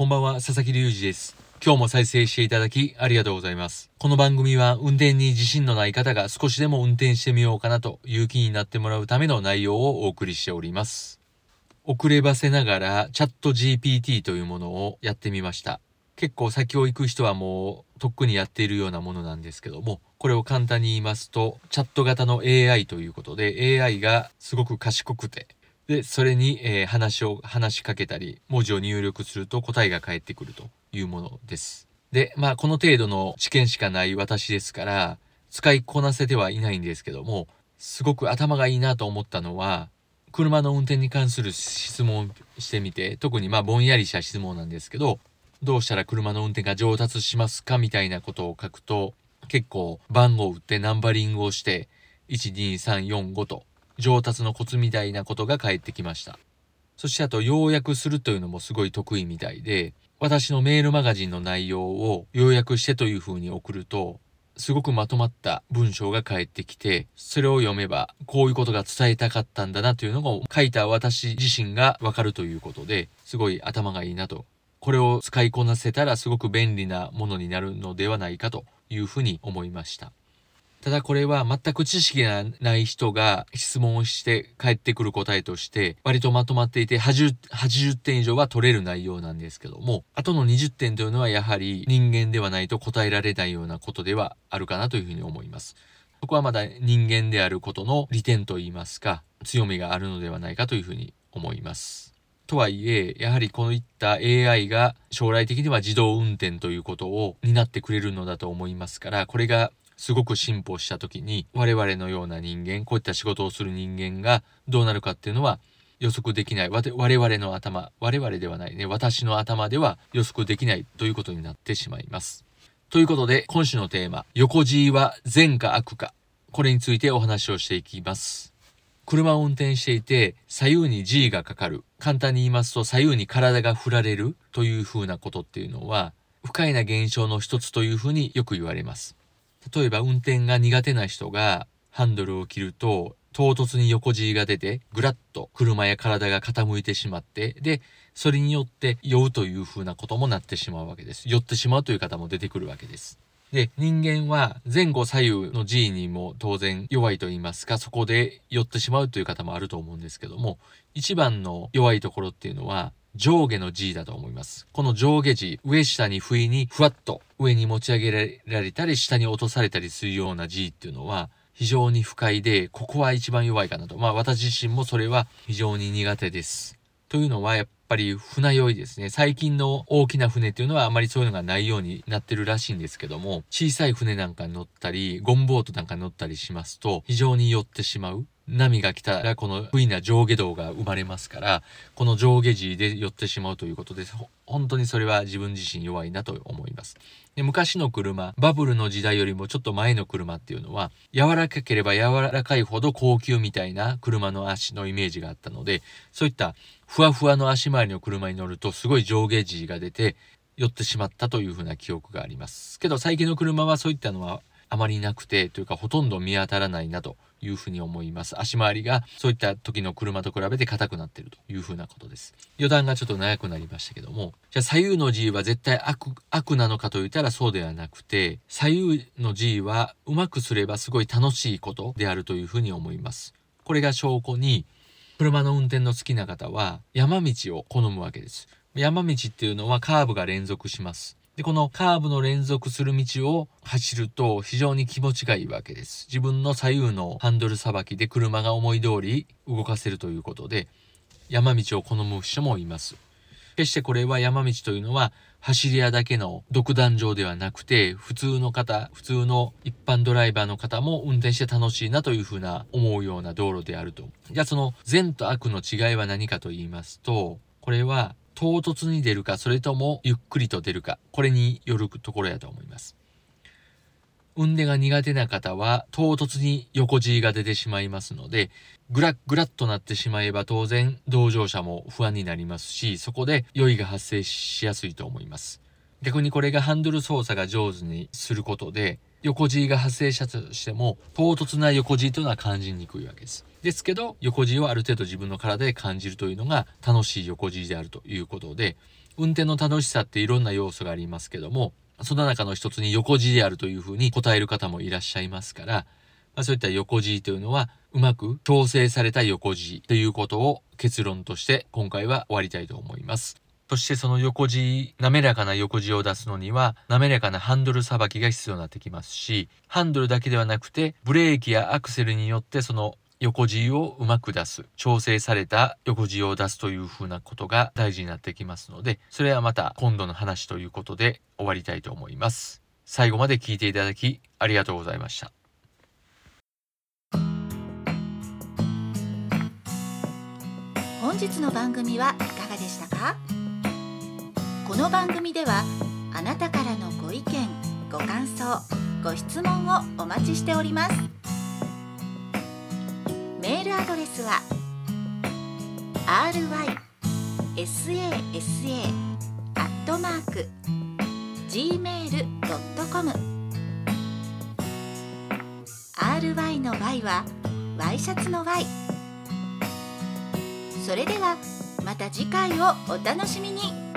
こんばんは、佐々木隆二です。今日も再生していただきありがとうございます。この番組は運転に自信のない方が少しでも運転してみようかなという気になってもらうための内容をお送りしております。遅ればせながらチャット GPT というものをやってみました。結構先を行く人はもうとっくにやっているようなものなんですけども、これを簡単に言いますと、チャット型の AI ということで、AI がすごく賢くて、で、それに、えー話を、話しかけたり、文字を入力すると答えが返ってくるというものです。で、まあ、この程度の知見しかない私ですから、使いこなせてはいないんですけども、すごく頭がいいなと思ったのは、車の運転に関する質問してみて、特にまあ、ぼんやりした質問なんですけど、どうしたら車の運転が上達しますかみたいなことを書くと、結構番号を打ってナンバリングをして、1、2、3、4、5と上達のコツみたいなことが返ってきました。そしてあと要約するというのもすごい得意みたいで、私のメールマガジンの内容を要約してという風に送ると、すごくまとまった文章が返ってきて、それを読めばこういうことが伝えたかったんだなというのが書いた私自身がわかるということで、すごい頭がいいなと。これを使いこなせたらすごく便利なものになるのではないかというふうに思いました。ただこれは全く知識がない人が質問をして返ってくる答えとして割とまとまっていて 80, 80点以上は取れる内容なんですけどもあとの20点というのはやはり人間ではないと答えられないようなことではあるかなというふうに思います。そこはまだ人間であることの利点といいますか強みがあるのではないかというふうに思います。とはいえ、やはりこういった AI が将来的には自動運転ということを担ってくれるのだと思いますから、これがすごく進歩した時に我々のような人間、こういった仕事をする人間がどうなるかっていうのは予測できない。我々の頭、我々ではないね、私の頭では予測できないということになってしまいます。ということで、今週のテーマ、横 G は善か悪か。これについてお話をしていきます。車を運転していて左右に G がかかる。簡単に言いますと左右に体が振られるという風なことっていうのは不快な現象の一つという風によく言われます。例えば運転が苦手な人がハンドルを切ると唐突に横 G が出てぐらっと車や体が傾いてしまってでそれによって酔うという風なこともなってしまうわけです。酔ってしまうという方も出てくるわけです。で、人間は前後左右の G にも当然弱いと言いますか、そこで寄ってしまうという方もあると思うんですけども、一番の弱いところっていうのは上下の G だと思います。この上下 G、上下に不意にふわっと上に持ち上げられたり下に落とされたりするような G っていうのは非常に不快で、ここは一番弱いかなと。まあ私自身もそれは非常に苦手です。というのはやっぱり船酔いですね。最近の大きな船っていうのはあまりそういうのがないようになってるらしいんですけども、小さい船なんかに乗ったり、ゴムボートなんかに乗ったりしますと、非常に酔ってしまう。波が来たらこの不意な上下動が生まれますから、この上下時で寄ってしまうということです。本当にそれは自分自身弱いなと思います。で昔の車、バブルの時代よりもちょっと前の車っていうのは、柔らかければ柔らかいほど高級みたいな車の足のイメージがあったので、そういったふわふわの足回りの車に乗るとすごい上下時が出て寄ってしまったというふうな記憶があります。けど最近の車はそういったのはあまりなくてというかほとんど見当たらないなというふうに思います。足回りがそういった時の車と比べて硬くなってるというふうなことです。余談がちょっと長くなりましたけども、じゃあ左右の G は絶対悪悪なのかと言ったらそうではなくて、左右の G はうまくすればすごい楽しいことであるというふうに思います。これが証拠に車の運転の好きな方は山道を好むわけです。山道っていうのはカーブが連続します。で、このカーブの連続する道を走ると非常に気持ちがいいわけです。自分の左右のハンドルさばきで車が思い通り動かせるということで、山道を好む人もいます。決してこれは山道というのは走り屋だけの独壇場ではなくて、普通の方、普通の一般ドライバーの方も運転して楽しいなというふうな思うような道路であると。じゃあその善と悪の違いは何かと言いますと、これは唐突に出るか、それともゆっくりと出るか、これによるところやと思います。運転が苦手な方は唐突に横 G が出てしまいますので、ぐらっぐらっとなってしまえば当然同乗者も不安になりますし、そこで酔いが発生しやすいと思います。逆にこれがハンドル操作が上手にすることで、横 G が発生したとしても、唐突な横 G というのは感じにくいわけです。ですけど、横 G をある程度自分の体で感じるというのが楽しい横 G であるということで、運転の楽しさっていろんな要素がありますけども、その中の一つに横 G であるというふうに答える方もいらっしゃいますから、まあ、そういった横 G というのはうまく調整された横 G ということを結論として今回は終わりたいと思います。そしてその横 G、滑らかな横 G を出すのには滑らかなハンドルさばきが必要になってきますし、ハンドルだけではなくてブレーキやアクセルによってその横 G をうまく出す、調整された横 G を出すというふうなことが大事になってきますので、それはまた今度の話ということで終わりたいと思います。最後まで聞いていただきありがとうございました。本日の番組はいかがでしたか？この番組ではあなたからのご意見ご感想ご質問をお待ちしております。メールアドレスは rysasa.gmail.com ry の y はワイシャツの y それではまた次回をお楽しみに。